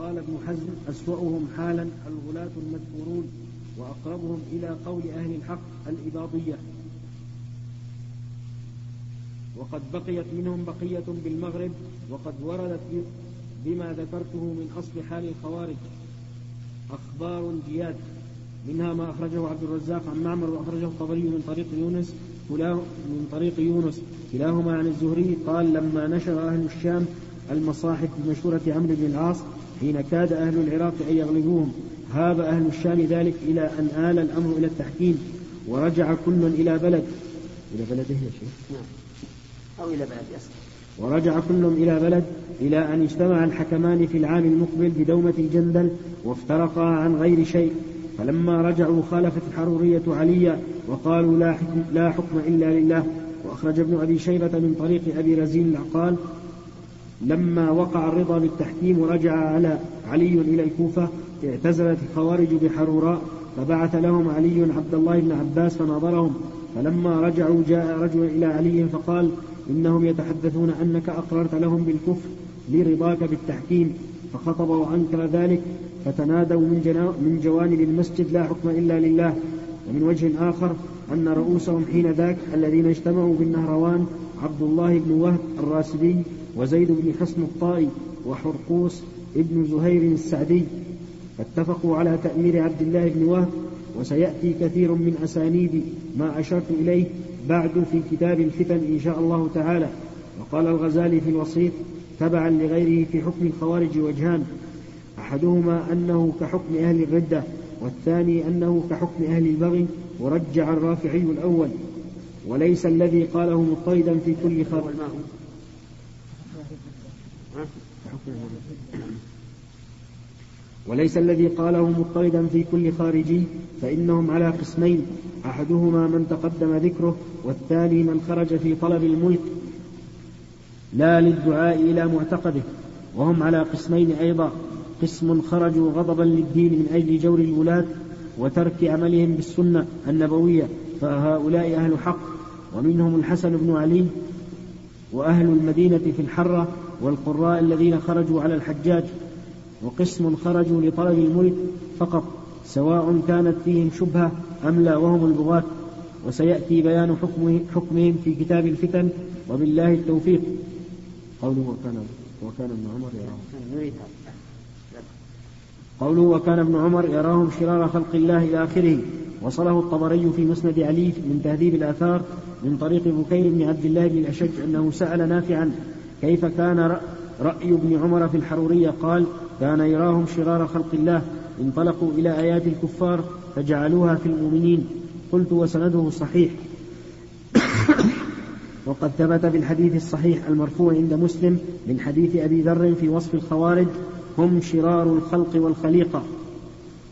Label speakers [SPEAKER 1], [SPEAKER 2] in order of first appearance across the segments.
[SPEAKER 1] وقال ابن حزم أسوأهم حالا الغلاة المذكورون وأقربهم إلى قول أهل الحق الإباضية وقد بقيت منهم بقية بالمغرب وقد وردت بما ذكرته من أصل حال الخوارج. أخبار جياد منها ما أخرجه عبد الرزاق عن معمر وأخرجه الطبري من طريق يونس من طريق يونس. كلاهما عن الزهري قال لما نشر أهل الشام المصاحف بمشورة عمرو بن العاص حين كاد أهل العراق أن يغلبوهم هاب أهل الشام ذلك إلى أن آل الأمر إلى التحكيم ورجع كل إلى بلد. إلى بلده يا شيخ؟ نعم.
[SPEAKER 2] أو إلى بلد
[SPEAKER 1] ورجع كل إلى بلد إلى أن اجتمع الحكمان في العام المقبل بدومة الجندل وافترقا عن غير شيء. فلما رجعوا خالفت الحرورية عليا وقالوا لا حكم, لا حكم إلا لله. وأخرج ابن أبي شيبة من طريق أبي رزين العقال لما وقع الرضا بالتحكيم ورجع على علي إلى الكوفة اعتزلت الخوارج بحروراء فبعث لهم علي عبد الله بن عباس فناظرهم. فلما رجعوا جاء رجل إلى علي فقال إنهم يتحدثون أنك أقررت لهم بالكفر لرضاك بالتحكيم فخطب وأنكر ذلك فتنادوا من, من جوانب المسجد لا حكم إلا لله. ومن وجه آخر أن رؤوسهم حين ذاك الذين اجتمعوا بالنهروان عبد الله بن وهب الراسبي وزيد بن حصن الطائي وحرقوس ابن زهير السعدي فاتفقوا على تأمير عبد الله بن وهب وسيأتي كثير من أسانيد ما أشرت إليه بعد في كتاب الفتن إن شاء الله تعالى. وقال الغزالي في الوسيط تبعا لغيره في حكم الخوارج وجهان. أحدهما أنه كحكم أهل الردة والثاني أنه كحكم أهل البغي ورجع الرافعي الأول. وليس الذي قاله مضطردا في كل خبر. وليس الذي قاله مضطردا في كل خارجي فإنهم على قسمين أحدهما من تقدم ذكره والثاني من خرج في طلب الملك. لا للدعاء إلى معتقده وهم على قسمين أيضا. قسم خرجوا غضبا للدين من أجل جور الولاة وترك عملهم بالسنة النبوية فهؤلاء أهل حق. ومنهم الحسن بن علي وأهل المدينة في الحرة والقراء الذين خرجوا على الحجاج وقسم خرجوا لطلب الملك فقط سواء كانت فيهم شبهة أم لا وهم البغاة. وسيأتي بيان حكمهم في كتاب الفتن وبالله التوفيق. قوله وكان وكان ابن عمر يراهم. قوله وكان ابن عمر يراهم شرار خلق الله إلى آخره. وصله الطبري في مسند علي من تهذيب الآثار من طريق بكير بن عبد الله بن الأشج أنه سأل نافعا كيف كان رأي ابن عمر في الحرورية؟ قال كان يراهم شرار خلق الله. انطلقوا إلى آيات الكفار فجعلوها في المؤمنين. قلت وسنده صحيح. وقد ثبت بالحديث الصحيح المرفوع عند مسلم من حديث أبي ذر في وصف الخوارج هم شرار الخلق والخليقة.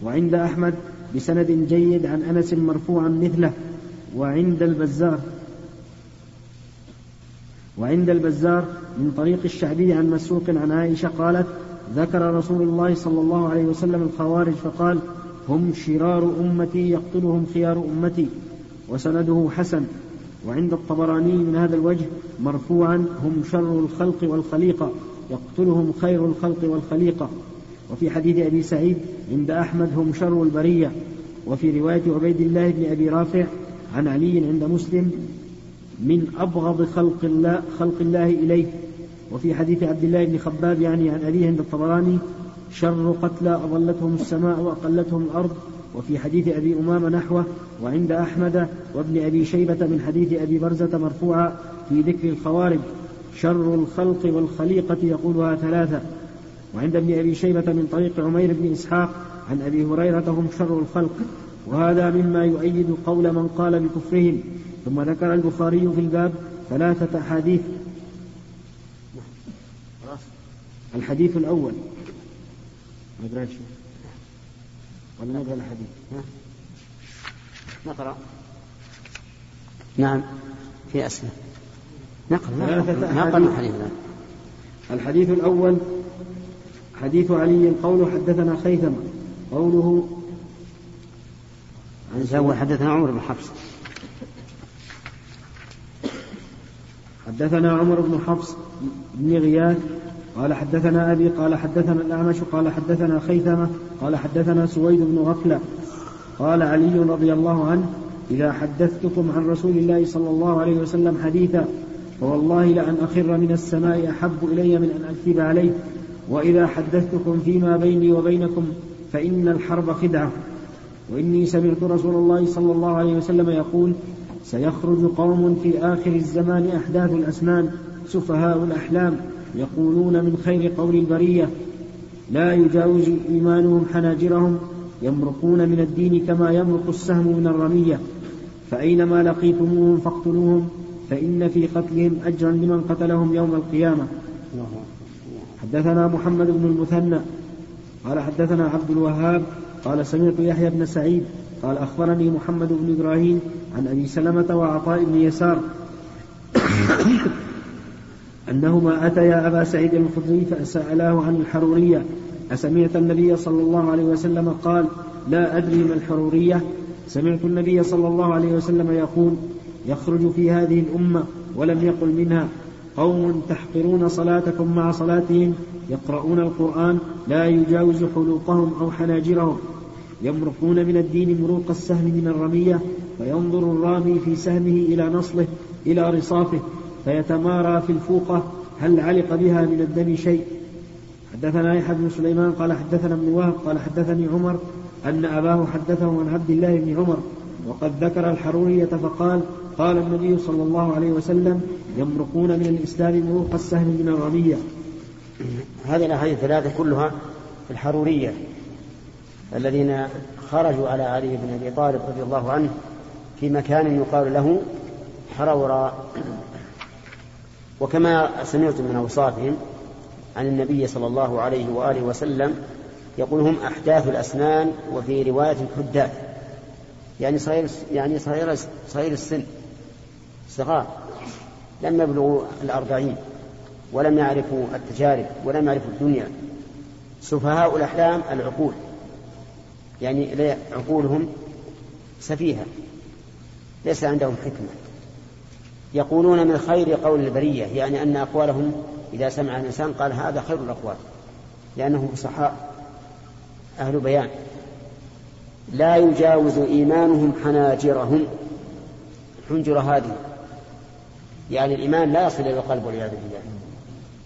[SPEAKER 1] وعند أحمد بسند جيد عن أنس مرفوعا مثله. وعند البزار وعند البزار من طريق الشعبي عن مسروق عن عائشة قالت ذكر رسول الله صلى الله عليه وسلم الخوارج فقال هم شرار أمتي يقتلهم خيار أمتي وسنده حسن. وعند الطبراني من هذا الوجه مرفوعا هم شر الخلق والخليقة يقتلهم خير الخلق والخليقة. وفي حديث أبي سعيد عند أحمد هم شر البرية. وفي رواية عبيد الله بن أبي رافع عن علي عند مسلم من أبغض خلق الله, خلق الله إليه. وفي حديث عبد الله بن خباب يعني عن أبيه عند الطبراني شر قتلى أظلتهم السماء وأقلتهم الأرض. وفي حديث أبي أمامة نحوه وعند أحمد وابن أبي شيبة من حديث أبي برزة مرفوعا في ذكر الخوارج شر الخلق والخليقة يقولها ثلاثة. وعند ابن أبي شيبة من طريق عمير بن إسحاق عن أبي هريرة هم شر الخلق. وهذا مما يؤيد قول من قال بكفرهم. ثم ذكر البخاري في الباب ثلاثة أحاديث. الحديث الأول. نقرأ ولا نقرأ الحديث؟
[SPEAKER 2] نقرأ. نعم. في أسئلة. نقرأ نقرأ الحديث
[SPEAKER 1] الحديث الأول. حديث علي قوله حدثنا خيثم قوله
[SPEAKER 2] الأول حدثنا عمر بن حفص.
[SPEAKER 1] حدثنا عمر بن حفص بن غياث قال حدثنا أبي قال حدثنا الأعمش قال حدثنا خيثمة قال حدثنا سويد بن غفلة. قال علي رضي الله عنه إذا حدثتكم عن رسول الله صلى الله عليه وسلم حديثا فوالله لأن أخر من السماء أحب إلي من أن أكذب عليه. وإذا حدثتكم فيما بيني وبينكم فإن الحرب خدعة. وإني سمعت رسول الله صلى الله عليه وسلم يقول سيخرج قوم في آخر الزمان أحداث الأسنان سفهاء الأحلام يقولون من خير قول البرية. لا يجاوز إيمانهم حناجرهم يمرقون من الدين كما يمرق السهم من الرمية. فأينما لقيتموهم فاقتلوهم فإن في قتلهم أجرا لمن قتلهم يوم القيامة. حدثنا محمد بن المثنى قال حدثنا عبد الوهاب قال سمعت يحيى بن سعيد قال أخبرني محمد بن إبراهيم عن أبي سلمة وعطاء بن يسار أنهما أتيا أبا سعيد الخدري فسألاه عن الحرورية. أسمعت النبي صلى الله عليه وسلم قال لا أدري ما الحرورية. سمعت النبي صلى الله عليه وسلم يقول يخرج في هذه الأمة ولم يقل منها. قوم تحقرون صلاتكم مع صلاتهم يقرؤون القرآن لا يجاوز حلوقهم أو حناجرهم. يمرقون من الدين مروق السهم من الرمية فينظر الرامي في سهمه إلى نصله إلى رصافه فيتمارى في الفوقة هل علق بها من الدم شيء؟ حدثنا يحيى بن سليمان قال حدثنا ابن وهب قال حدثني عمر أن أباه حدثه عن عبد الله بن عمر وقد ذكر الحرورية فقال قال النبي صلى الله عليه وسلم يمرقون من الإسلام مروق السهم من الرمية.
[SPEAKER 2] هذه الأحاديث الثلاثة كلها الحرورية. الذين خرجوا على علي بن أبي طالب رضي الله عنه في مكان يقال له حرورا. وكما سمعتم من أوصافهم عن النبي صلى الله عليه وآله وسلم يقول هم أحداث الأسنان وفي رواية الحداث. يعني صغير يعني صغير صغير السن صغار لم يبلغوا الأربعين ولم يعرفوا التجارب ولم يعرفوا الدنيا. سفهاء الأحلام العقول. يعني عقولهم سفيهة ليس عندهم حكمة. يقولون من خير قول البرية يعني أن أقوالهم إذا سمع الإنسان قال هذا خير الأقوال لأنهم فصحاء أهل بيان. لا يجاوز إيمانهم حناجرهم. حنجر هذه. يعني الإيمان لا يصل إلى القلب والعياذ بالله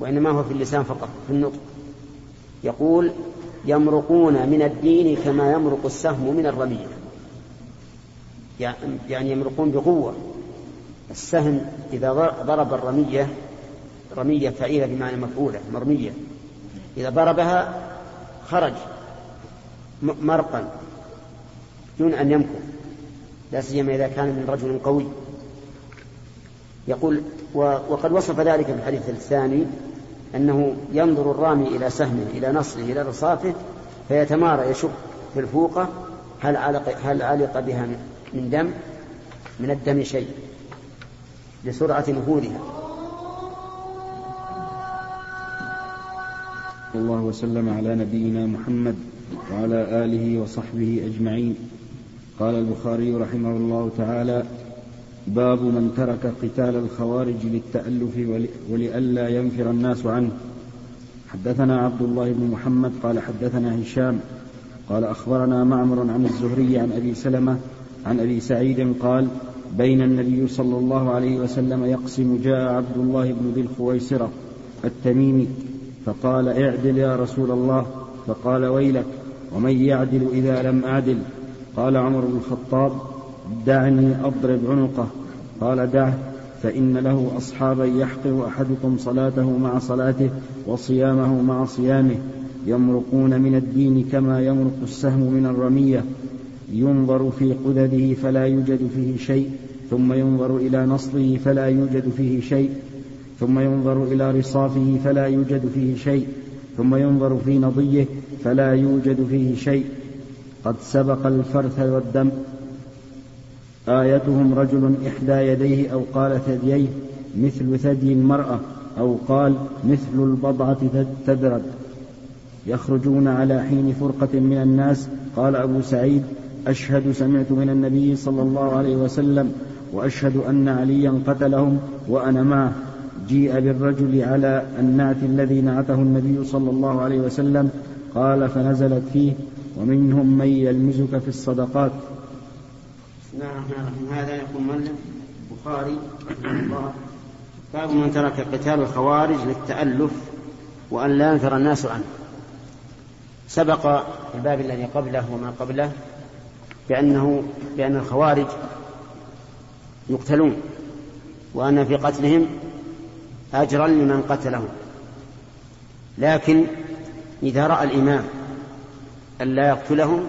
[SPEAKER 2] وإنما هو في اللسان فقط في النطق. يقول يمرقون من الدين كما يمرق السهم من الرمية يعني يمرقون بقوة. السهم إذا ضرب الرمية رمية فعيلة بمعنى مفعولة مرمية. إذا ضربها خرج مرقا دون أن يمكث لا سيما إذا كان من رجل قوي. يقول وقد وصف ذلك في الحديث الثاني أنه ينظر الرامي إلى سهمه إلى نصره إلى رصافه فيتمارى يشق في الفوقة هل علق, هل علق بها من دم من الدم شيء لسرعة نفوذها.
[SPEAKER 1] الله وسلم على نبينا محمد وعلى آله وصحبه أجمعين. قال البخاري رحمه الله تعالى باب من ترك قتال الخوارج للتألف ولئلا ينفر الناس عنه. حدثنا عبد الله بن محمد قال حدثنا هشام قال أخبرنا معمر عن الزهري عن أبي سلمة عن أبي سعيد قال بين النبي صلى الله عليه وسلم يقسم جاء عبد الله بن ذي الخويسرة التميمي فقال اعدل يا رسول الله. فقال ويلك. ومن يعدل إذا لم أعدل؟ قال عمر بن الخطاب دعني أضرب عنقه. قال دعه فإن له أصحابا يحقر أحدكم صلاته مع صلاته وصيامه مع صيامه. يمرقون من الدين كما يمرق السهم من الرمية. ينظر في قدده فلا يوجد فيه شيء ثم ينظر إلى نصره فلا يوجد فيه شيء ثم ينظر إلى رصافه فلا يوجد فيه شيء ثم ينظر في نضيه فلا يوجد فيه شيء. قد سبق الفرث والدم. آيتهم رجل إحدى يديه أو قال ثدييه مثل ثدي المرأة أو قال مثل البضعة تدرد يخرجون على حين فرقة من الناس. قال أبو سعيد أشهد سمعت من النبي صلى الله عليه وسلم وأشهد أن عليا قتلهم وأنا معه. جيء بالرجل على النعت الذي نعته النبي صلى الله عليه وسلم. قال فنزلت فيه. ومنهم من يلمزك في الصدقات.
[SPEAKER 2] بسم الله الرحمن الرحيم هذا يقول مؤلف البخاري رحمه الله. باب من ترك قتال الخوارج للتألف وأن لا ينفر الناس عنه. سبق الباب الذي قبله وما قبله بأنه بأن الخوارج يقتلون وأن في قتلهم أجرا لمن قتلهم. لكن إذا رأى الإمام ألا يقتلهم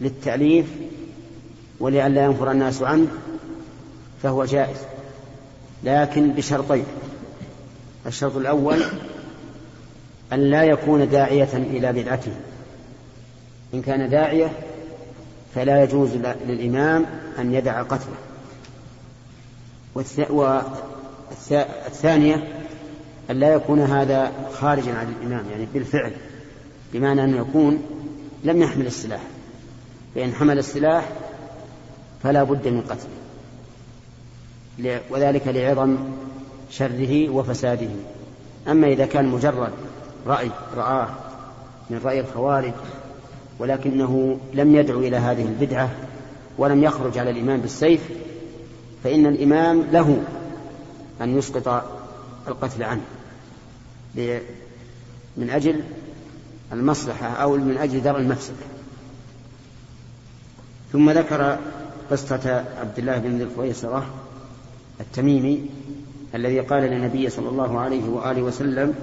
[SPEAKER 2] للتأليف ولئلا ينفر الناس عنه فهو جائز. لكن بشرطين. الشرط الأول أن لا يكون داعية إلى بدعته. إن كان داعية فلا يجوز للإمام أن يدع قتله. والثانية أن لا يكون هذا خارجا عن الإمام يعني بالفعل بمعنى أنه يكون لم يحمل السلاح. فإن حمل السلاح فلا بد من قتله. وذلك لعظم شره وفساده. أما إذا كان مجرد رأي رآه من رأي الخوارج ولكنه لم يدعو إلى هذه البدعة ولم يخرج على الإمام بالسيف فإن الإمام له أن يسقط القتل عنه. من أجل المصلحة أو من أجل درء المفسدة. ثم ذكر قصة عبد الله بن ذي الخويصرة التميمي الذي قال للنبي صلى الله عليه وآله وسلم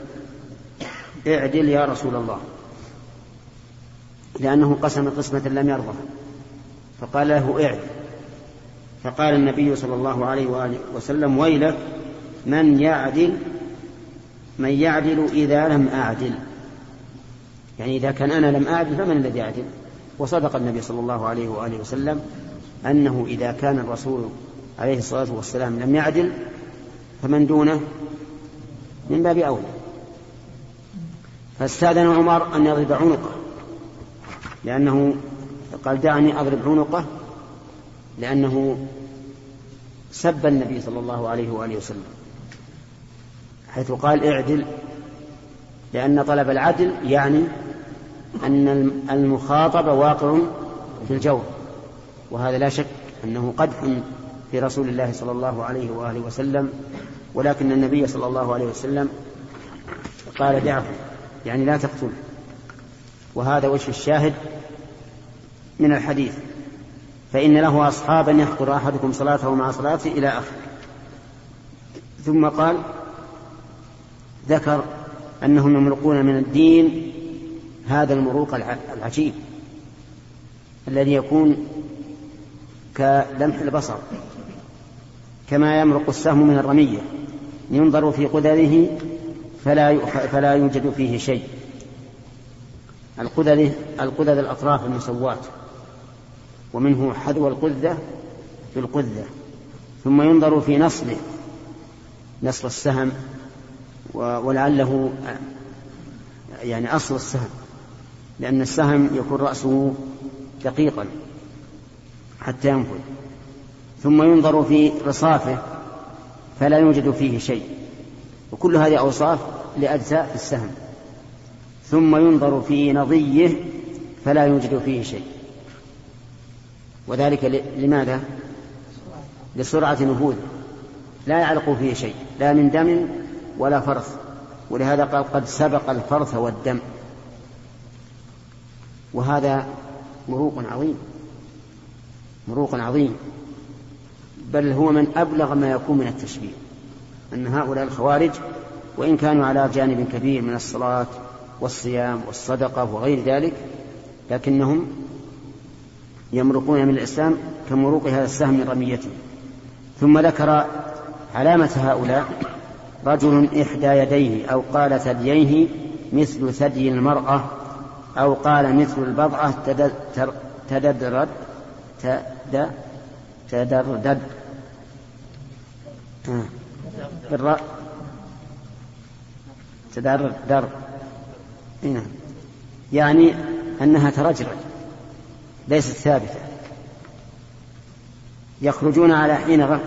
[SPEAKER 2] اعدل يا رسول الله. لأنه قسم قسمة لم يرضى. فقال له اعدل فقال النبي صلى الله عليه وآله وسلم ويلك من يعدل من يعدل إذا لم أعدل. يعني إذا كان أنا لم أعدل فمن الذي يعدل؟ وصدق النبي صلى الله عليه وآله وسلم. أنه إذا كان الرسول عليه الصلاة والسلام لم يعدل فمن دونه من باب أولى. فاستأذن عمر أن يضرب عنقه لأنه قال دعني أضرب عنقه لأنه سب النبي صلى الله عليه وآله وسلم حيث قال اعدل لأن طلب العدل يعني أن المخاطب واقع في الجور وهذا لا شك أنه قدح في رسول الله صلى الله عليه وآله وسلم ولكن النبي صلى الله عليه وسلم قال دعه يعني لا تقتل. وهذا وجه الشاهد من الحديث فإن له أصحابا يحقر أحدكم صلاته مع صلاته إلى آخره. ثم قال ذكر أنهم يمرقون من الدين هذا المروق العجيب الذي يكون كلمح البصر كما يمرق السهم من الرمية ينظر في قدره فلا فلا يوجد فيه شيء. القدد القدد الأطراف المسواة ومنه حذو القذة في القذة. ثم ينظر في نصله نصل السهم ولعله يعني أصل السهم لأن السهم يكون رأسه دقيقا. حتى ينفذ. ثم ينظر في رصافه فلا يوجد فيه شيء. وكل هذه أوصاف لأجزاء في السهم. ثم ينظر في نضيه فلا يوجد فيه شيء. وذلك لماذا؟ لسرعة نفوذه. لا يعلق فيه شيء. لا من دم ولا فرث. ولهذا قال قد سبق الفرث والدم. وهذا مروق عظيم. مروق عظيم. بل هو من أبلغ ما يكون من التشبيه. أن هؤلاء الخوارج وإن كانوا على جانب كبير من الصلاة والصيام والصدقة وغير ذلك لكنهم يمرقون من الإسلام كمروق هذا السهم من رميته. ثم ذكر علامة هؤلاء رجل إحدى يديه أو قال ثدييه مثل ثدي المرأة أو قال مثل البضعة تدرد تدردد بالراء تدرد در. نعم يعني أنها ترجرج. ليست ثابتة. يخرجون على حين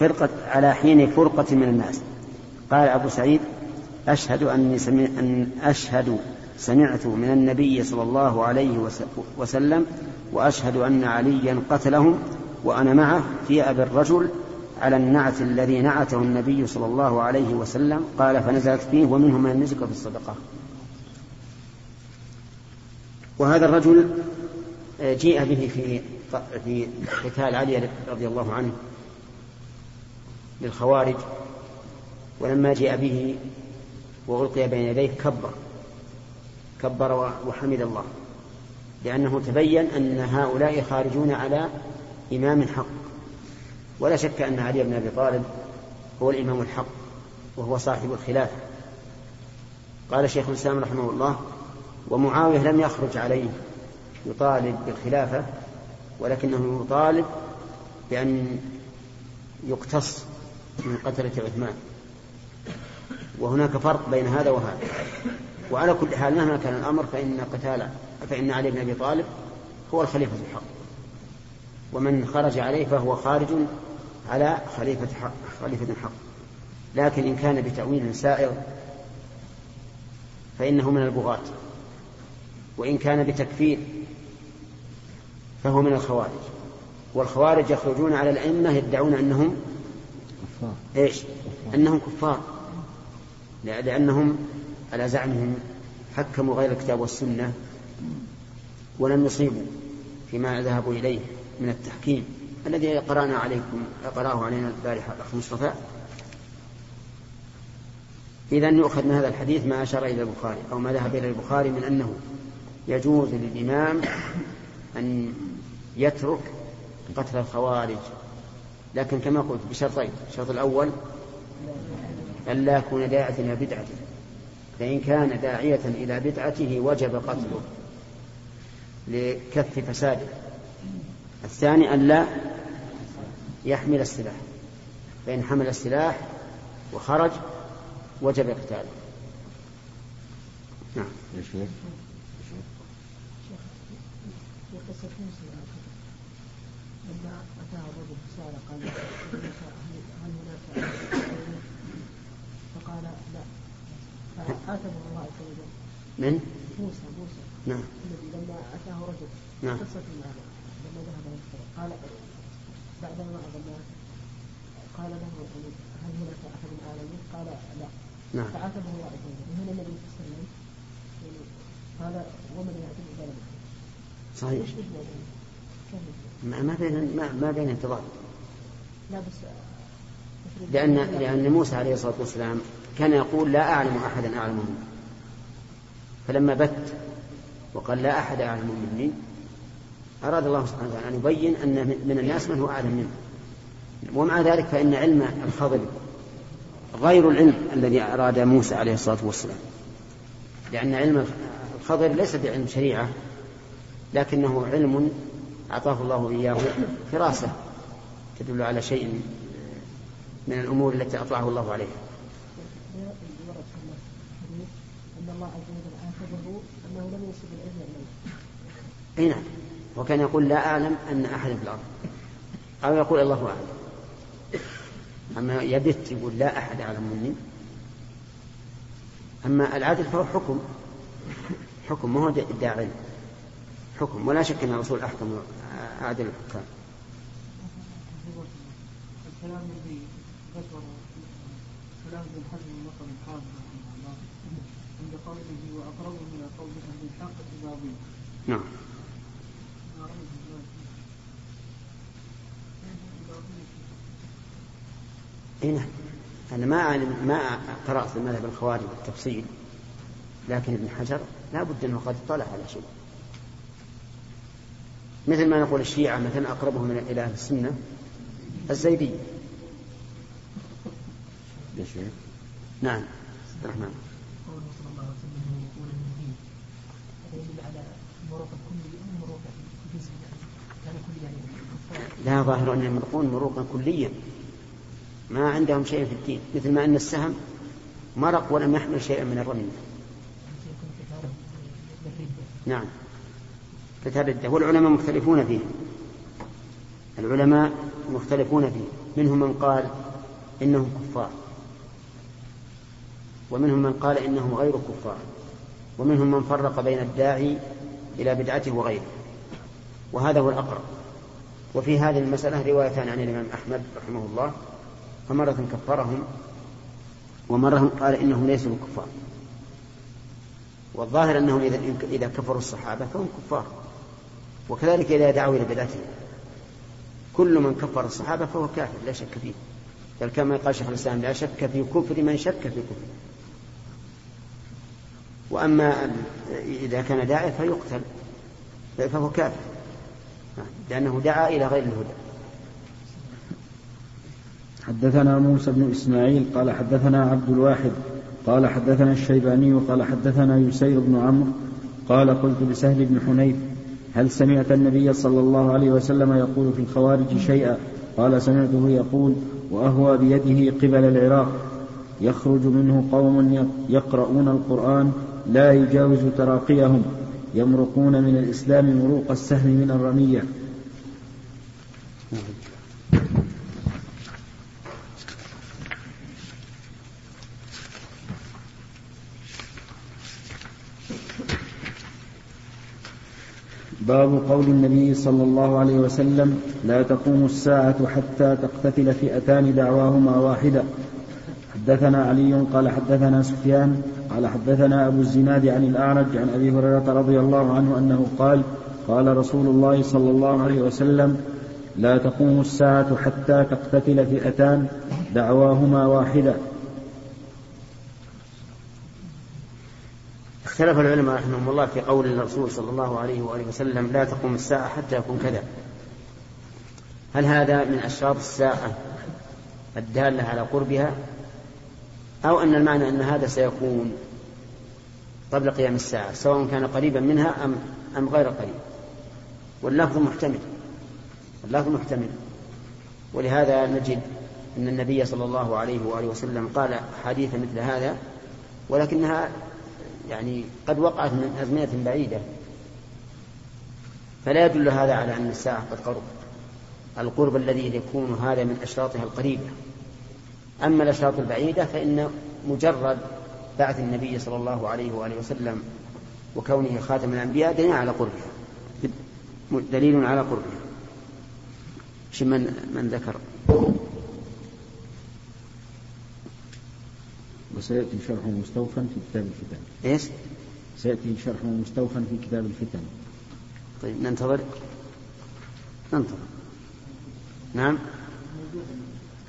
[SPEAKER 2] فرقة على حين فرقة من الناس. قال أبو سعيد أشهد أني سمع أن أشهد سمعت من النبي صلى الله عليه وسلم وأشهد أن عليا قتلهم وأنا معه في أبي الرجل على النعت الذي نعته النبي صلى الله عليه وسلم قال فنزلت فيه ومنهم من نزك في الصدقة وهذا الرجل آه، جيء به في في قتال علي رضي الله عنه للخوارج ولما جاء به وألقي بين يديه كبر. كبر وحمد الله. لأنه تبين أن هؤلاء خارجون على إمام حق. ولا شك أن علي بن أبي طالب هو الإمام الحق وهو صاحب الخلافة. قال شيخ الإسلام رحمه الله ومعاوية لم يخرج عليه يطالب بالخلافة ولكنه يطالب بأن يقتص من قتلة عثمان. وهناك فرق بين هذا وهذا. وعلى كل حال مهما كان الأمر فإن قتال فإن علي بن أبي طالب هو الخليفة الحق. ومن خرج عليه فهو خارج على خليفة حق خليفة حق. لكن إن كان بتأويل سائر فإنه من البغاة. وإن كان بتكفير فهو من الخوارج. والخوارج يخرجون على الأئمة يدعون أنهم كفار. إيش؟ أنهم كفار. لأنهم على زعمهم حكموا غير الكتاب والسنة ولم يصيبوا فيما ذهبوا إليه من التحكيم الذي قرأنا عليكم قرأه علينا البارحة الأخ مصطفى. إذا يؤخذ من هذا الحديث ما أشار إلى البخاري أو ما ذهب إلى البخاري من أنه يجوز للإمام أن يترك قتل الخوارج. لكن كما قلت بشرطين الشرط الأول أن لا يكون داعية إلى بدعته فإن كان داعية إلى بدعته وجب قتله لكف فساده. الثاني أن لا يحمل السلاح. فإن حمل السلاح وخرج وجب قتاله. نعم. لما أتاه الرجل قال هل هناك فقال لا فآتمه الله عز وجل من؟ موسى موسى. نعم. الذي لما أتاه رجل نعم. قصة هذا؟ لما ذهب قال بعدما أظن قال له هل هناك أحد العالمين؟ قال لا. نعم. فعاتبه الله عز وجل. وهنا النبي صلى الله عليه وسلم قال ومن يعتد ظلمه صحيح. ما ما بين ما, ما بين تضاد لا بس لأن لأن موسى عليه الصلاة والسلام كان يقول لا أعلم أحدا أعلم مني. فلما بت وقال لا أحد أعلم مني أراد الله سبحانه وتعالى أن يبين أن من الناس من هو أعلم منه. ومع ذلك فإن علم الخضر غير العلم الذي أراد موسى عليه الصلاة والسلام. لأن علم الخضر ليس بعلم شريعة لكنه علم أعطاه الله إياه فراسة تدل على شيء من الأمور التي أطلعه الله عليها. أن الله عز وجل أنه لم العلم. أي نعم. وكان يقول لا أعلم أن أحدا في الأرض. أو يقول الله أعلم. أما يبت يقول لا أحد أعلم مني. أما العدل فهو حكم. حكم ما هو ادعاء علم حكم. ولا شك أن الرسول أحكم أعدل الحكام. الكلام الذي ذكر كلام ابن حزم المطر الحافظ رحمه الله عند قوله وأقرب إلى قول أهل الحق إباضي نعم. اي نعم. أنا ما أعلم ما قرأت المذهب الخوارج بالتفصيل لكن ابن حجر لا بد أنه قد اطلع على شيء. مثل ما نقول الشيعة مثلا أقربهم إلى أهل السنة الزيدية. نعم. عبد الرحمن لا ظاهر أن يمرقون مروقا كليا. ما عندهم شيء في الدين مثل ما أن السهم مرق ولم يحمل شيئا من الرمي. نعم. فتردد والعلماء مختلفون فيه. العلماء مختلفون فيه. منهم من قال إنهم كفار. ومنهم من قال إنهم غير كفار ومنهم من فرق بين الداعي إلى بدعته وغيره. وهذا هو الأقرب. وفي هذه المسألة روايتان عن الإمام أحمد رحمه الله فمرة كفرهم ومرة قال إنهم ليسوا بكفار. والظاهر أنهم إذا إذا كفروا الصحابة فهم كفار. وكذلك إذا دعوا إلى بدعتهم كل من كفر الصحابة فهو كافر لا شك فيه. بل كما قال شيخ الإسلام لا شك في كفر من شك في كفر وأما إذا كان داعيا فيقتل فهو كافر. لأنه دعا إلى غير الهدى.
[SPEAKER 1] حدثنا موسى بن إسماعيل قال حدثنا عبد الواحد قال حدثنا الشيباني قال حدثنا يسير بن عمرو قال قلت لسهل بن حنيف هل سمعت النبي صلى الله عليه وسلم يقول في الخوارج شيئا؟ قال سمعته يقول وأهوى بيده قبل العراق. يخرج منه قوم يقرؤون القرآن لا يجاوز تراقيهم يمرقون من الإسلام مروق السهم من الرمية. باب قول النبي صلى الله عليه وسلم لا تقوم الساعة حتى تقتتل فئتان دعواهما واحدة. حدثنا علي قال حدثنا سفيان قال حدثنا أبو الزناد عن الأعرج عن أبي هريرة رضي الله عنه أنه قال قال رسول الله صلى الله عليه وسلم لا تقوم الساعة حتى تقتتل فئتان دعواهما واحدة.
[SPEAKER 2] اختلف العلماء رحمهم الله في قول الرسول صلى الله عليه وآله وسلم لا تقوم الساعة حتى يكون كذا. هل هذا من أشراط الساعة الدالة على قربها؟ أو أن المعنى أن هذا سيكون قبل قيام الساعة سواء كان قريبا منها أم أم غير قريب. واللفظ محتمل. اللفظ محتمل. ولهذا نجد أن النبي صلى الله عليه وآله وسلم قال حديث مثل هذا ولكنها يعني قد وقعت من أزمنة بعيدة. فلا يدل هذا على أن الساعة قد قربت. القرب الذي يكون هذا من أشراطها القريبة. أما الأشراط البعيدة فإن مجرد بعث النبي صلى الله عليه وآله وسلم وكونه خاتم الأنبياء دليل على قربها. دليل على قربها. من من ذكر؟
[SPEAKER 1] وسيأتي شرح مستوفى في كتاب الفتن.
[SPEAKER 2] إيش؟
[SPEAKER 1] سيأتي شرح مستوفى في كتاب الفتن.
[SPEAKER 2] طيب ننتظر؟ ننتظر. نعم؟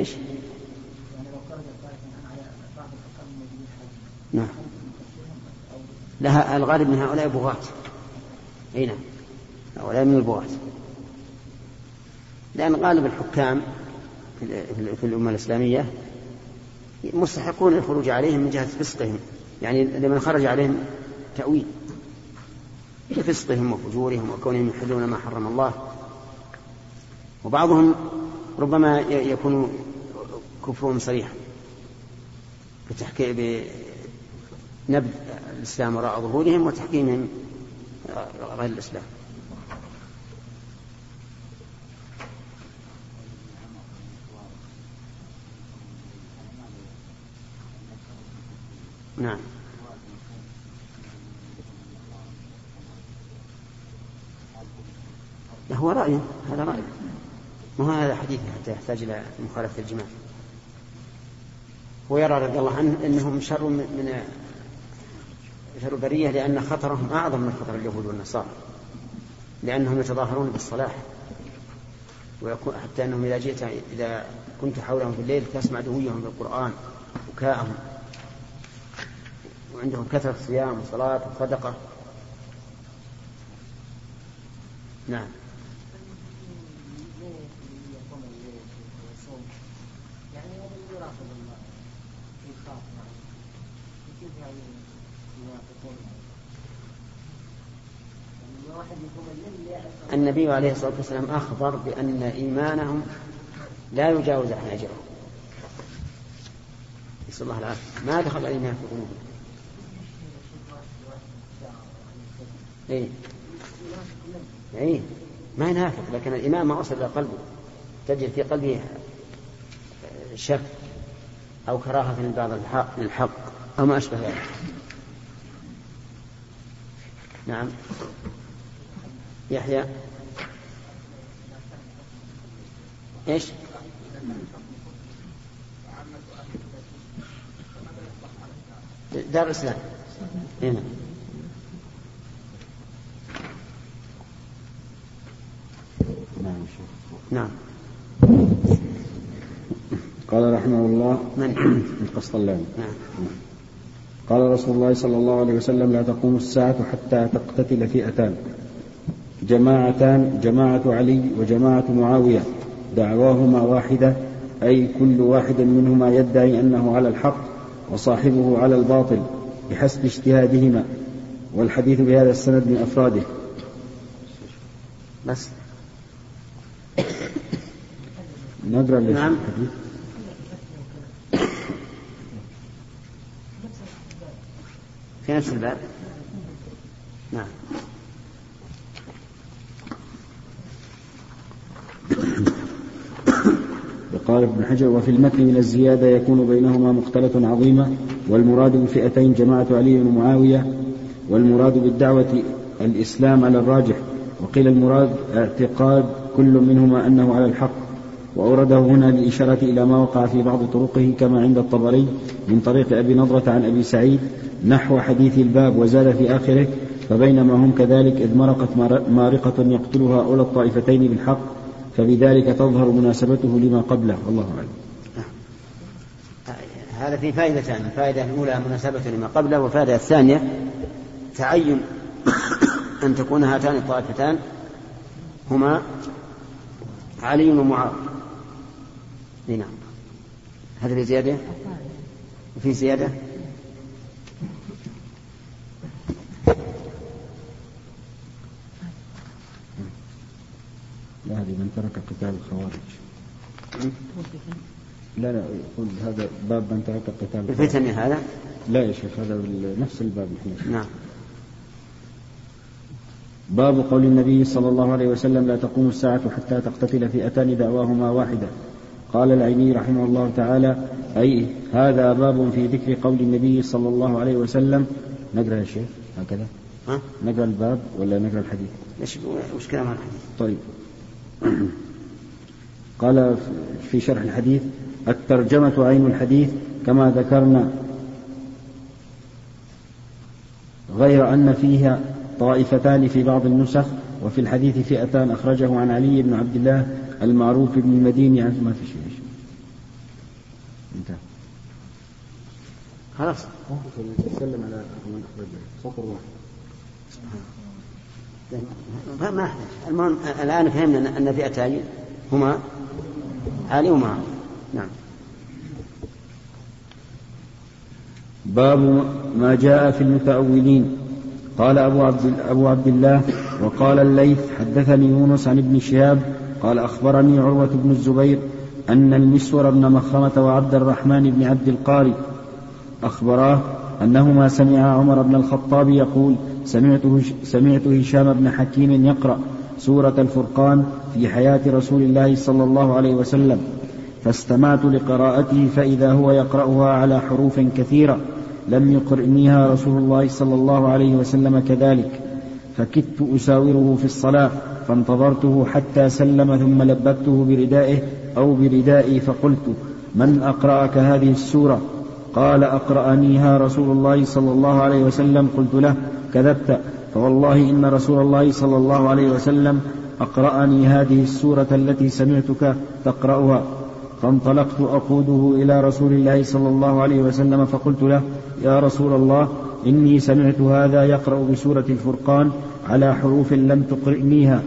[SPEAKER 2] إيش؟ نعم. لها الغالب من هؤلاء بغاة. أي نعم. هؤلاء من البغاة. لأن غالب الحكام في الأمة الإسلامية مستحقون الخروج عليهم من جهة فسقهم. يعني لمن خرج عليهم تأويل. لفسقهم وفجورهم وكونهم يحلون ما حرم الله. وبعضهم ربما يكون كفرهم صريحا بتحكي بنبذ الإسلام وراء ظهورهم وتحكيمهم غير الإسلام. نعم. هو رأي هذا رأي. ما هذا حديث حتى يحتاج إلى مخالفة الجماع؟ ويرى رضي الله عنه أنهم شر من شر البرية لأن خطرهم أعظم من خطر اليهود والنصارى لأنهم يتظاهرون بالصلاح ويكون حتى أنهم إذا جئت إذا كنت حولهم في الليل تسمع دهويهم بالقرآن بكاءهم وعندهم كثرة صيام وصلاة وصدقة. نعم. النبي عليه الصلاة والسلام أخبر بأن إيمانهم لا يجاوز حناجرهم نسأل الله العافية. ما دخل الإيمان في قلوبهم إيه. إيه. ما ينافق لكن الإيمان ما وصل إلى قلبه. تجد في قلبه شك أو كراهة لبعض الحق للحق أو ما أشبه ذلك. نعم. يحيى. إيش؟ دار الإسلام هنا
[SPEAKER 1] نعم.
[SPEAKER 2] نعم
[SPEAKER 1] قال رحمه الله.
[SPEAKER 2] من؟
[SPEAKER 1] القسطلاني
[SPEAKER 2] نعم.
[SPEAKER 1] قال رسول الله صلى الله عليه وسلم لا تقوم الساعة حتى تقتتل فئتان. جماعتان جماعة علي وجماعة معاوية. دعواهما واحدة أي كل واحد منهما يدعي أنه على الحق وصاحبه على الباطل بحسب اجتهادهما. والحديث بهذا السند من أفراده.
[SPEAKER 2] بس.
[SPEAKER 1] نقرأ
[SPEAKER 2] نعم.
[SPEAKER 1] الحديث.
[SPEAKER 2] في نفس الباب. نعم.
[SPEAKER 1] وقال ابن حجر وفي المتن من الزيادة يكون بينهما مختلة عظيمة والمراد بفئتين جماعة علي ومعاوية والمراد بالدعوة الإسلام على الراجح وقيل المراد اعتقاد كل منهما أنه على الحق وأورده هنا للإشارة إلى ما وقع في بعض طرقه كما عند الطبري من طريق أبي نضرة عن أبي سعيد نحو حديث الباب وزاد في آخره فبينما هم كذلك إذ مرقت مارقة يقتلها أولى الطائفتين بالحق فبذلك تظهر مناسبته لما قبله. والله أعلم.
[SPEAKER 2] هذا في فائدتان الفائدة الأولى مناسبة لما قبله والفائدة الثانية تعين أن تكون هاتان الطائفتان هما علي ومعاوية نعم. هذا في زيادة؟ وفي زيادة؟
[SPEAKER 1] لا هذه من ترك قتال الخوارج. لا لا يقول هذا باب من ترك قتال
[SPEAKER 2] الفتن هذا؟
[SPEAKER 1] لا يا شيخ هذا نفس الباب الحين.
[SPEAKER 2] نعم.
[SPEAKER 1] باب قول النبي صلى الله عليه وسلم لا تقوم الساعة حتى تقتتل فئتان دعواهما واحدة. قال العيني رحمه الله تعالى أي هذا باب في ذكر قول النبي صلى الله عليه وسلم. نقرأ يا شيخ هكذا.
[SPEAKER 2] ها؟
[SPEAKER 1] نقرأ الباب ولا نقرأ الحديث؟
[SPEAKER 2] إيش وش كلام الحديث؟
[SPEAKER 1] طيب. قال في شرح الحديث الترجمة عين الحديث كما ذكرنا غير أن فيها طائفتان في بعض النسخ وفي الحديث فئتان أخرجه عن علي بن عبد الله المعروف بن المديني عن ما في شيء. انتهى.
[SPEAKER 2] خلاص.
[SPEAKER 1] سلم على من أخرجه سطر واحد
[SPEAKER 2] ما المهم الآن فهمنا أن فئتين هما علي ومعاوية نعم.
[SPEAKER 1] باب ما جاء في المتأولين. قال أبو عبد, أبو عبد الله وقال الليث حدثني يونس عن ابن شهاب قال أخبرني عروة بن الزبير أن المسور بن مخرمة وعبد الرحمن بن عبد القاري أخبراه أنهما سمعا عمر بن الخطاب يقول سمعت, سمعت هشام بن حكيم يقرأ سورة الفرقان في حياة رسول الله صلى الله عليه وسلم. فاستمعت لقراءته فإذا هو يقرأها على حروف كثيرة. لم يقرئنيها رسول الله صلى الله عليه وسلم كذلك. فكدت أساوره في الصلاة فانتظرته حتى سلم ثم لببته بردائه أو بردائي فقلت من أقرأك هذه السورة؟ قال أقرأنيها رسول الله صلى الله عليه وسلم. قلت له كذبت فوالله إن رسول الله صلى الله عليه وسلم أقرأني هذه السورة التي سمعتك تقرأها. فانطلقت أقوده إلى رسول الله صلى الله عليه وسلم فقلت له يا رسول الله إني سمعت هذا يقرأ بسورة الفرقان على حروف لم تقرئنيها.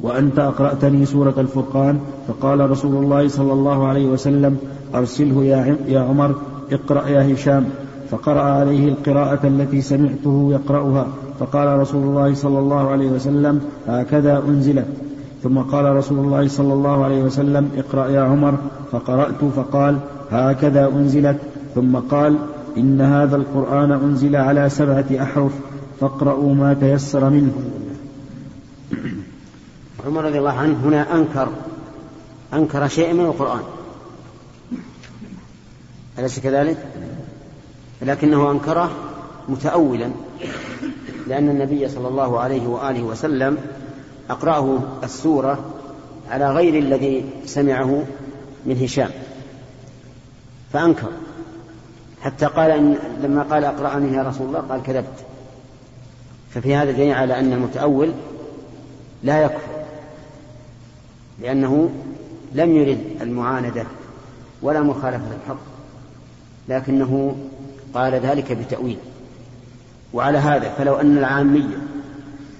[SPEAKER 1] وأنت أقرأتني سورة الفرقان؟ فقال رسول الله صلى الله عليه وسلم أرسله يا عمر اقرأ يا هشام. فقرأ عليه القراءة التي سمعته يقرأها. فقال رسول الله صلى الله عليه وسلم هكذا أنزلت. ثم قال رسول الله صلى الله عليه وسلم اقرأ يا عمر. فقرأت فقال هكذا أنزلت. ثم قال إن هذا القرآن أنزل على سبعة أحرف فاقرأوا ما تيسر منه.
[SPEAKER 2] عمر رضي الله عنه هنا أنكر أنكر شيء من القرآن. أليس كذلك؟ لكنه أنكره متأولا لأن النبي صلى الله عليه وآله وسلم أقرأه السورة على غير الذي سمعه من هشام فأنكر. حتى قال إن لما قال أقرأني يا رسول الله قال كذبت. ففي هذا دليل على أن المتأول لا يكفر لأنه لم يرد المعاندة ولا مخالفة الحق لكنه قال ذلك بتأويل. وعلى هذا فلو أن العامية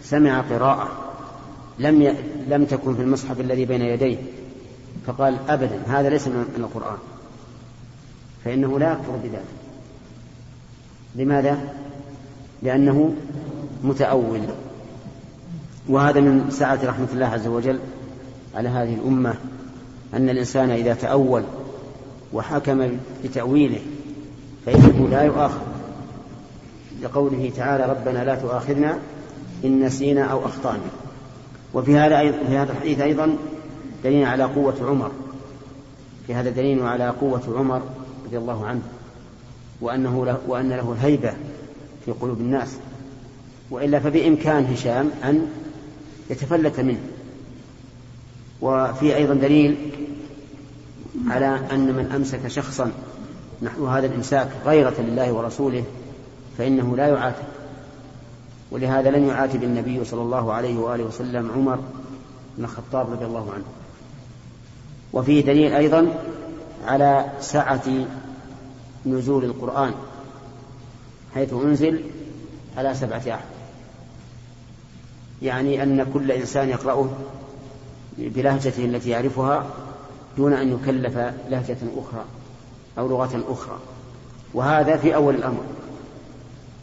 [SPEAKER 2] سمع قراءة لم ي... لم تكن في المصحف الذي بين يديه فقال أبدا هذا ليس من القرآن. فإنه لا يكفر بذلك. لماذا؟ لأنه متأول. وهذا من سعة رحمة الله عز وجل على هذه الأمة أن الإنسان إذا تأول وحكم بتأويله فإنه لا يؤاخذ لقوله تعالى ربنا لا تؤاخذنا إن نسينا أو أخطأنا. وفي هذا في هذا الحديث أيضا دليل على قوة عمر. في هذا دليل على قوة عمر رضي الله عنه وأنه له وأن له الهيبة في قلوب الناس. وإلا فبإمكان هشام أن يتفلت منه. وفي أيضا دليل على أن من أمسك شخصا نحو هذا الإمساك غيرة لله ورسوله فإنه لا يعاتب. ولهذا لم يعاتب النبي صلى الله عليه وآله وسلم عمر بن الخطاب رضي الله عنه. وفيه دليل أيضا على سعة نزول القرآن حيث أنزل على سبعة أحرف يعني أن كل إنسان يقرأه بلهجته التي يعرفها دون أن يكلف لهجة أخرى. أو لغة أخرى. وهذا في أول الأمر.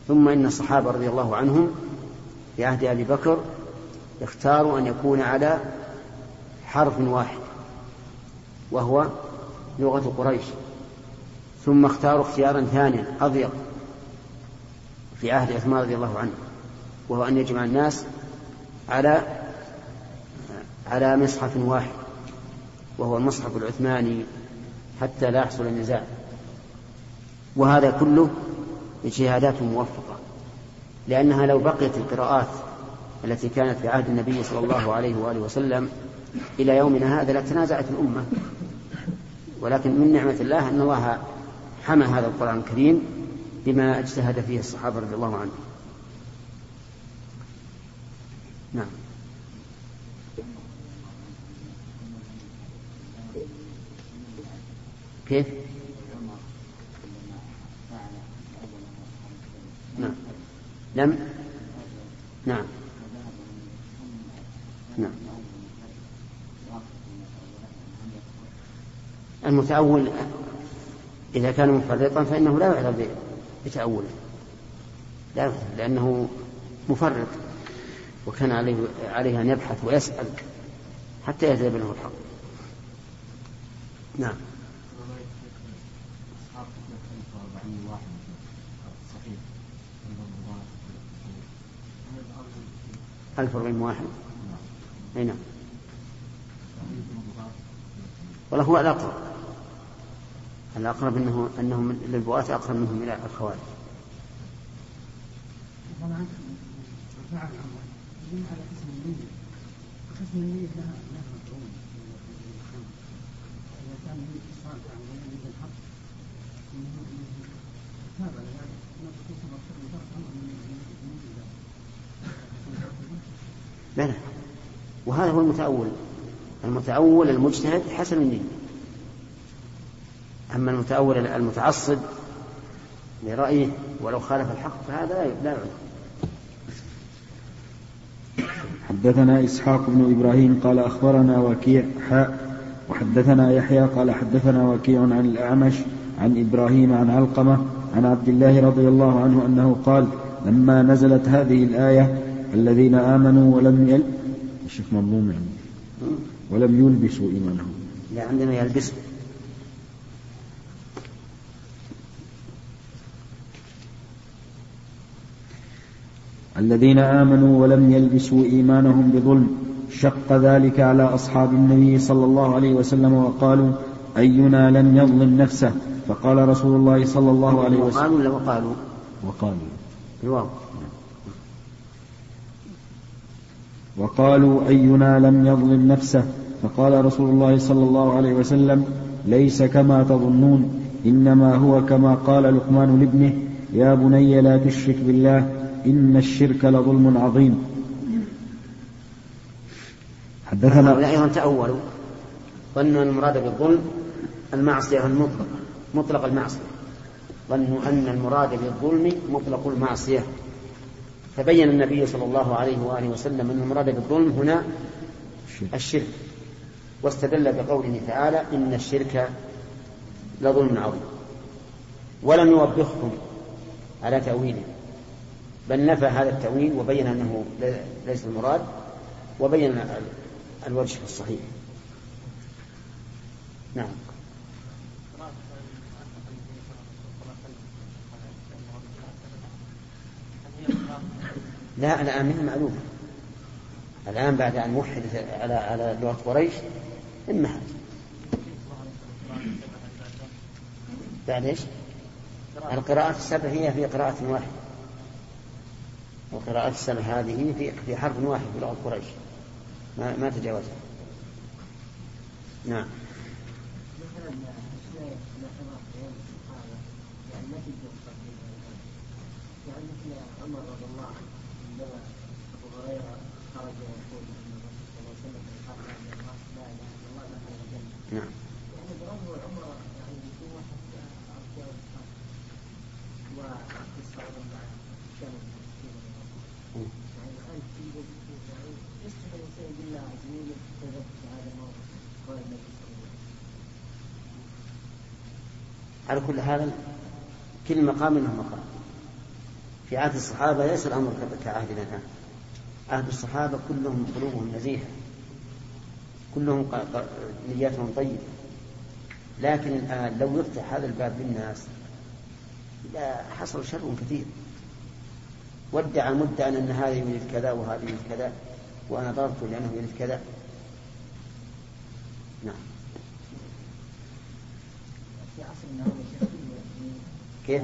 [SPEAKER 2] ثم إن الصحابة رضي الله عنهم في عهد أبي بكر اختاروا أن يكون على حرف واحد وهو لغة قريش. ثم اختاروا اختيارا ثانيا أضيق في عهد عثمان رضي الله عنه وهو أن يجمع الناس على على مصحف واحد وهو المصحف العثماني حتى لا يحصل النزاع. وهذا كله اجتهادات موفقة لأنها لو بقيت القراءات التي كانت في عهد النبي صلى الله عليه وآله وسلم إلى يومنا هذا لتنازعت الأمة. ولكن من نعمة الله أن الله حمى هذا القرآن الكريم بما اجتهد فيه الصحابة رضي الله عنهم. نعم. كيف؟ نعم. لم؟ نعم. نعم. المتأول إذا كان مفرطا فإنه لا يعذر بتأوله. لا لأنه مفرط وكان عليه عليه أن يبحث ويسأل حتى يهتدي له الحق. نعم. ألف وأربعين واحد أي نعم. والله هو الأقرب. الأقرب أنه أنهم للبغاة أقرب منهم إلى الخوارج. لا لا وهذا هو المتأول. المتأول المجتهد حسن النية. أما المتأول المتعصب لرأيه ولو خالف الحق فهذا لا يعلم.
[SPEAKER 1] حدثنا إسحاق بن إبراهيم قال أخبرنا وكيع حاء وحدثنا يحيى قال حدثنا وكيع عن الأعمش عن إبراهيم عن علقمة عن عبد الله رضي الله عنه أنه قال لما نزلت هذه الآية الذين آمنوا ولم الشيخ مظلوم يعني. ولم يلبسوا إيمانهم.
[SPEAKER 2] لا عندنا يلبسوا.
[SPEAKER 1] الذين آمنوا ولم يلبسوا إيمانهم بظلم شق ذلك على أصحاب النبي صلى الله عليه وسلم وقالوا أينا لم يظلم نفسه؟ فقال رسول الله صلى الله عليه وسلم.
[SPEAKER 2] وقالوا ولا وقالوا؟
[SPEAKER 1] وقالوا.
[SPEAKER 2] الواو.
[SPEAKER 1] وقالوا أينا لم يظلم نفسه؟ فقال رسول الله صلى الله عليه وسلم ليس كما تظنون إنما هو كما قال لقمان لابنه يا بني لا تشرك بالله إن الشرك لظلم عظيم.
[SPEAKER 2] حدثنا هؤلاء أيضا تأولوا ظنوا أن المراد بالظلم المعصية المطلقة مطلق المعصية. ظنوا أن المراد بالظلم مطلق المعصية. فبين النبي صلى الله عليه وآله وسلم أن المراد بالظلم هنا الشرك. واستدل بقوله تعالى إن الشرك لظلم عظيم. ولم يوبخهم على تأويله. بل نفى هذا التأويل وبين أنه ليس المراد وبين الوجه الصحيح. نعم. لا الآن من معلومة. الآن بعد أن وحد على على لغة قريش انمحت. بعد إيش؟ القراءات السبع هي في قراءة واحدة وقراءة السبع هذه في في حرف واحد في لغة قريش. ما ما تجاوزها. نعم. عمر رضي الله عنه عندما ابو هريره خرج يقول ان الرسول صلى الله عليه وسلم في الحق لا اله الا الله لا اله الا الجنه. نعم. يعني برغم عمر يعني يكون واحد ارجاء وقصه أيضا مع شان يعني الان تجد يعني يستحي الانسان يقول له زميلي كذبت في هذا الموقف قال النبي صلى الله عليه وسلم. على كل حال كل مقام له مقام. في عهد الصحابة ليس الأمر كعهدنا الآن عهد الصحابة كلهم قلوبهم نزيهة. كلهم نياتهم طيبة. لكن الآن لو يفتح هذا الباب للناس لا حصل شر كثير. وادعى مدعى أن هذا يريد كذا وهذا يريد كذا وأنا ضربته لأنه يريد كذا نعم. في عصرنا كيف؟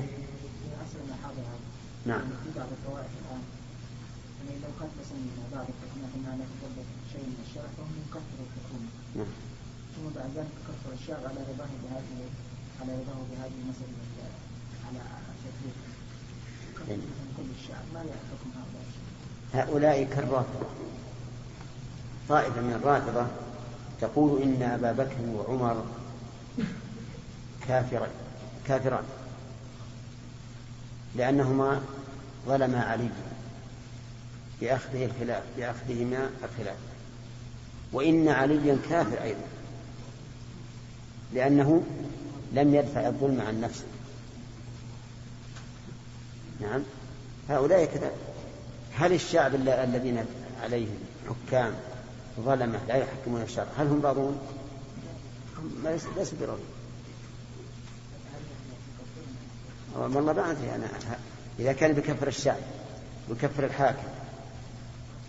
[SPEAKER 2] نعم. في بعض الطوائف الآن يعني لو قد مثلا بعض الحكومات أنها لا تطبق شيء من الشرع فهم يكفروا الحكومة نعم ثم بعد ذلك كفر الشعب على رضاه بهذه على رضاه بهذه المسألة على تكليف كل الشعب ما يحكم هؤلاء هؤلاء كالرافضة. طائفة من الرافضة تقول إن أبا بكر وعمر كافران كافران. لأنهما ظلما علي بأخذه الخلاف بأخذهما الخلاف. وإن عليا كافر أيضا لأنه لم يدفع الظلم عن نفسه. نعم. هؤلاء كذلك هل الشعب الذين عليهم حكام ظلمة لا يحكمون الشرع؟ هل هم راضون؟ ليسوا براضين والله ما أدري أنا إذا كان بكفر الشعب ويكفر الحاكم.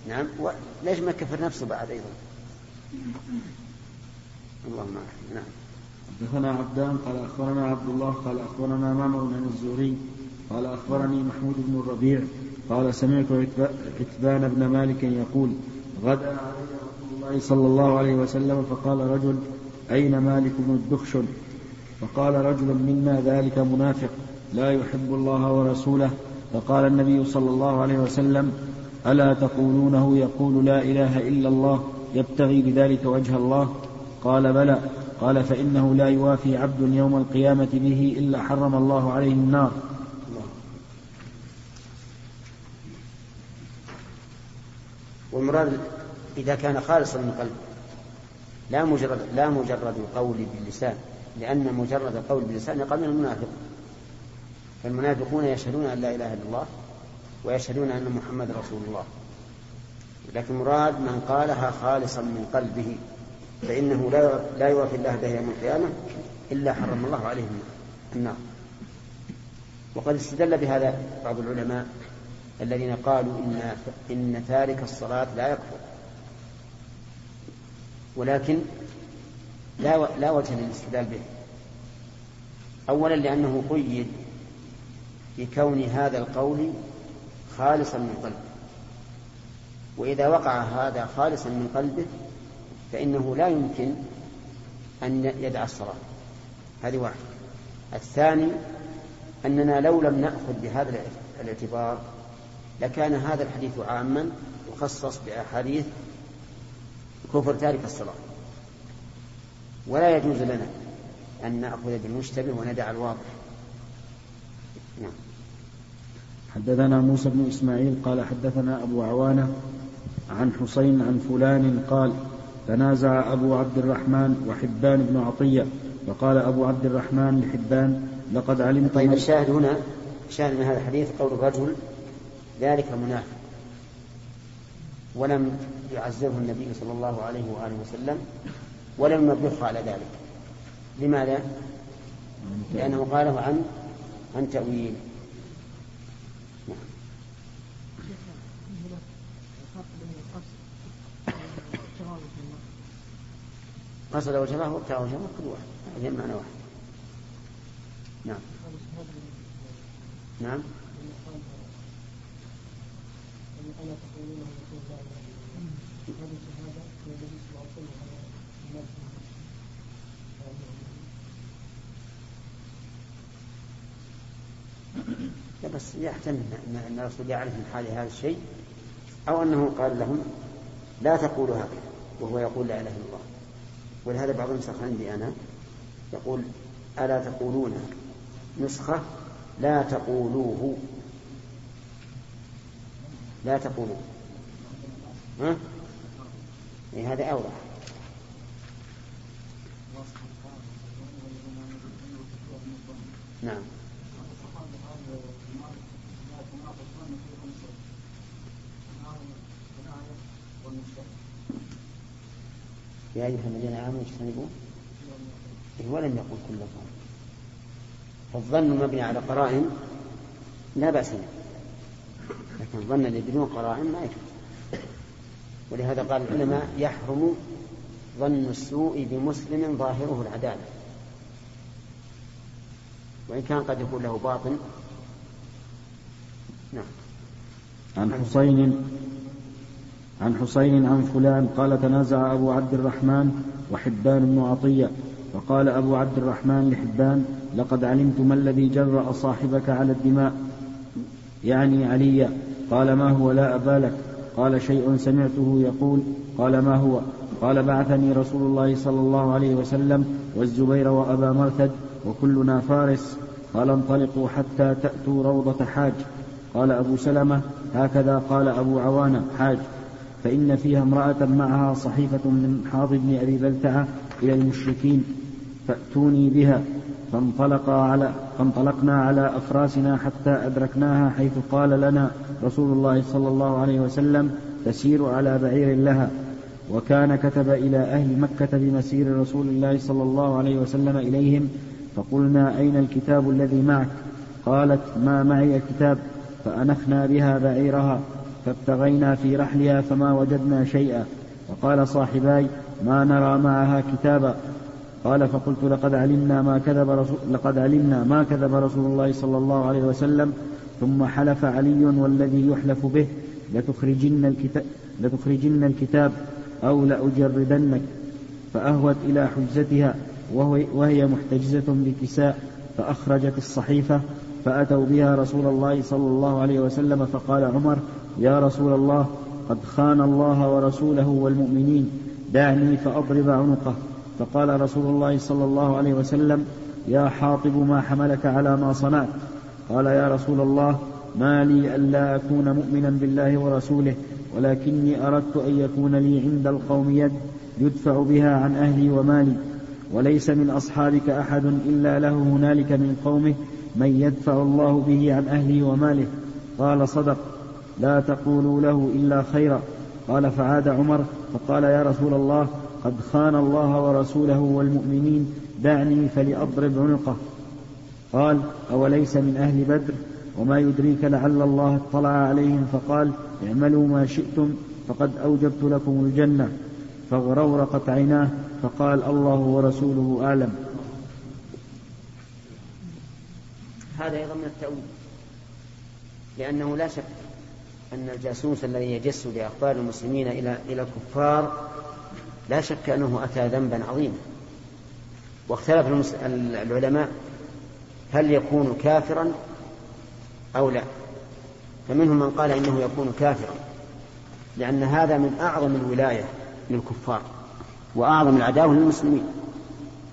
[SPEAKER 2] نعم ليش ما يكفر نفسه بعد أيضا؟ اللهم نعم.
[SPEAKER 1] حدثنا عبدان قال أخبرنا عبد الله قال أخبرنا معمر بن الزهري قال أخبرني محمود بن الربيع قال سمعت عتبان بن مالك يقول غدأ علي رسول الله صلى الله عليه وسلم فقال رجل أين مالك بن الدخشن؟ فقال رجل منا ذلك منافق. لا يحب الله ورسوله فقال النبي صلى الله عليه وسلم ألا تقولونه يقول لا إله إلا الله يبتغي بذلك وجه الله؟ قال بلى. قال فإنه لا يوافي عبد يوم القيامة به إلا حرم الله عليه النار.
[SPEAKER 2] والمراد إذا كان خالصا من قلب لا مجرد لا مجرد القول باللسان لأن مجرد القول باللسان من المنافق فالمنافقون يشهدون أن لا إله إلا الله ويشهدون أن محمد رسول الله. لكن مراد من قالها خالصا من قلبه فإنه لا لا يوافي الله به يوم القيامة إلا حرم الله عليه النار. وقد استدل بهذا بعض العلماء الذين قالوا إن إن تارك الصلاة لا يكفر. ولكن لا لا وجه للاستدلال به. أولا لأنه قيد بكون هذا القول خالصا من قلبه. وإذا وقع هذا خالصا من قلبه فإنه لا يمكن أن يدع الصلاة. هذه واحدة. الثاني أننا لو لم نأخذ بهذا الاعتبار لكان هذا الحديث عاما يخصص بأحاديث كفر تارك الصلاة. ولا يجوز لنا أن نأخذ بالمشتبه وندع الواضح
[SPEAKER 1] نعم حدثنا موسى بن إسماعيل قال حدثنا أبو عوانة عن حسين عن فلان قال تنازع أبو عبد الرحمن وحبان بن عطية. فقال أبو عبد الرحمن لحبان لقد علمت
[SPEAKER 2] طيب الشاهد هنا شاهد من هذا الحديث قول الرجل ذلك منافق ولم يعزره النبي صلى الله عليه وآله وسلم ولم ينبهه على ذلك. لماذا؟ لأنه قاله عن عن تأويل. قصد وجهه وابتغى وجهه كل واحد. هذه معنى واحد. نعم. نعم. لا بس يحتمل أن الرسول يعرف من حال هذا الشيء أو أنه قال لهم لا تقولوا هكذا وهو يقول لا إله إلا الله. ولهذا بعض النسخ عندي أنا يقول ألا تقولون؟ نسخة لا تقولوه. لا تقولوا ها؟ إيه هذا أوضح. نعم. يا أيها الذين آمنوا اجتنبوا ولم يقل كل الظن فالظن المبني على قرائن لا بأس به لكن الظن الذي بدون قرائن ما يجوز. ولهذا قال العلماء يحرم ظن السوء بمسلم ظاهره العدالة. وإن كان قد يكون له باطن
[SPEAKER 1] نعم. عن حسين عن حسين عن فلان قال تنازع أبو عبد الرحمن وحبان بن عطية فقال أبو عبد الرحمن لحبان لقد علمت ما الذي جرأ صاحبك على الدماء يعني علي قال ما هو لا أبا لك قال شيء سمعته يقول قال ما هو؟ قال بعثني رسول الله صلى الله عليه وسلم والزبير وأبا مرثد وكلنا فارس قال انطلقوا حتى تأتوا روضة حاج قال أبو سلمة هكذا قال أبو عوانة حاج. فإن فيها امرأة معها صحيفة من حاض بن أبي بلتعة إلى المشركين فأتوني بها فانطلقا على فانطلقنا على أفراسنا حتى أدركناها حيث قال لنا رسول الله صلى الله عليه وسلم تسير على بعير لها. وكان كتب إلى أهل مكة بمسير رسول الله صلى الله عليه وسلم إليهم فقلنا أين الكتاب الذي معك؟ قالت ما معي الكتاب فأنخنا بها بعيرها. فابتغينا في رحلها فما وجدنا شيئا. وقال صاحباي ما نرى معها كتابا. قال فقلت لقد علمنا ما كذب رسول لقد علمنا ما كذب رسول الله صلى الله عليه وسلم. ثم حلف علي والذي يحلف به لتخرجن الكتاب لتخرجن الكتاب أو لأجردنك. فأهوت إلى حجزتها وهي محتجزة بكساء. فأخرجت الصحيفة فأتوا بها رسول الله صلى الله عليه وسلم. فقال عمر يا رسول الله قد خان الله ورسوله والمؤمنين دعني فأضرب عنقه. فقال رسول الله صلى الله عليه وسلم يا حاطب ما حملك على ما صنعت. قال يا رسول الله ما لي ألا أكون مؤمنا بالله ورسوله ولكني أردت أن يكون لي عند القوم يد يدفع بها عن أهلي ومالي. وليس من أصحابك أحد إلا له هنالك من قومه من يدفع الله به عن أهله وماله. قال صدق. لا تقولوا له إلا خيرا. قال فعاد عمر فقال يا رسول الله قد خان الله ورسوله والمؤمنين دعني فلأضرب عنقه. قال أوليس من أهل بدر؟ وما يدريك لعل الله اطلع عليهم فقال اعملوا ما شئتم فقد أوجبت لكم الجنة. فاغرورقت عيناه فقال الله ورسوله أعلم.
[SPEAKER 2] هذا أيضا من التأويل لأنه لا شك أن الجاسوس الذي يجس بأخبار المسلمين إلى إلى الكفار لا شك أنه أتى ذنبا عظيما. واختلف العلماء هل يكون كافرا أو لا. فمنهم من قال إنه يكون كافرا لأن هذا من أعظم الولاية للكفار وأعظم العداوة للمسلمين.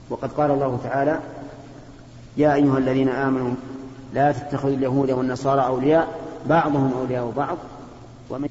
[SPEAKER 2] وقد قال الله تعالى يا أيها الذين آمنوا لا تتخذوا اليهود والنصارى أولياء بعضهم أولياء بعض ومن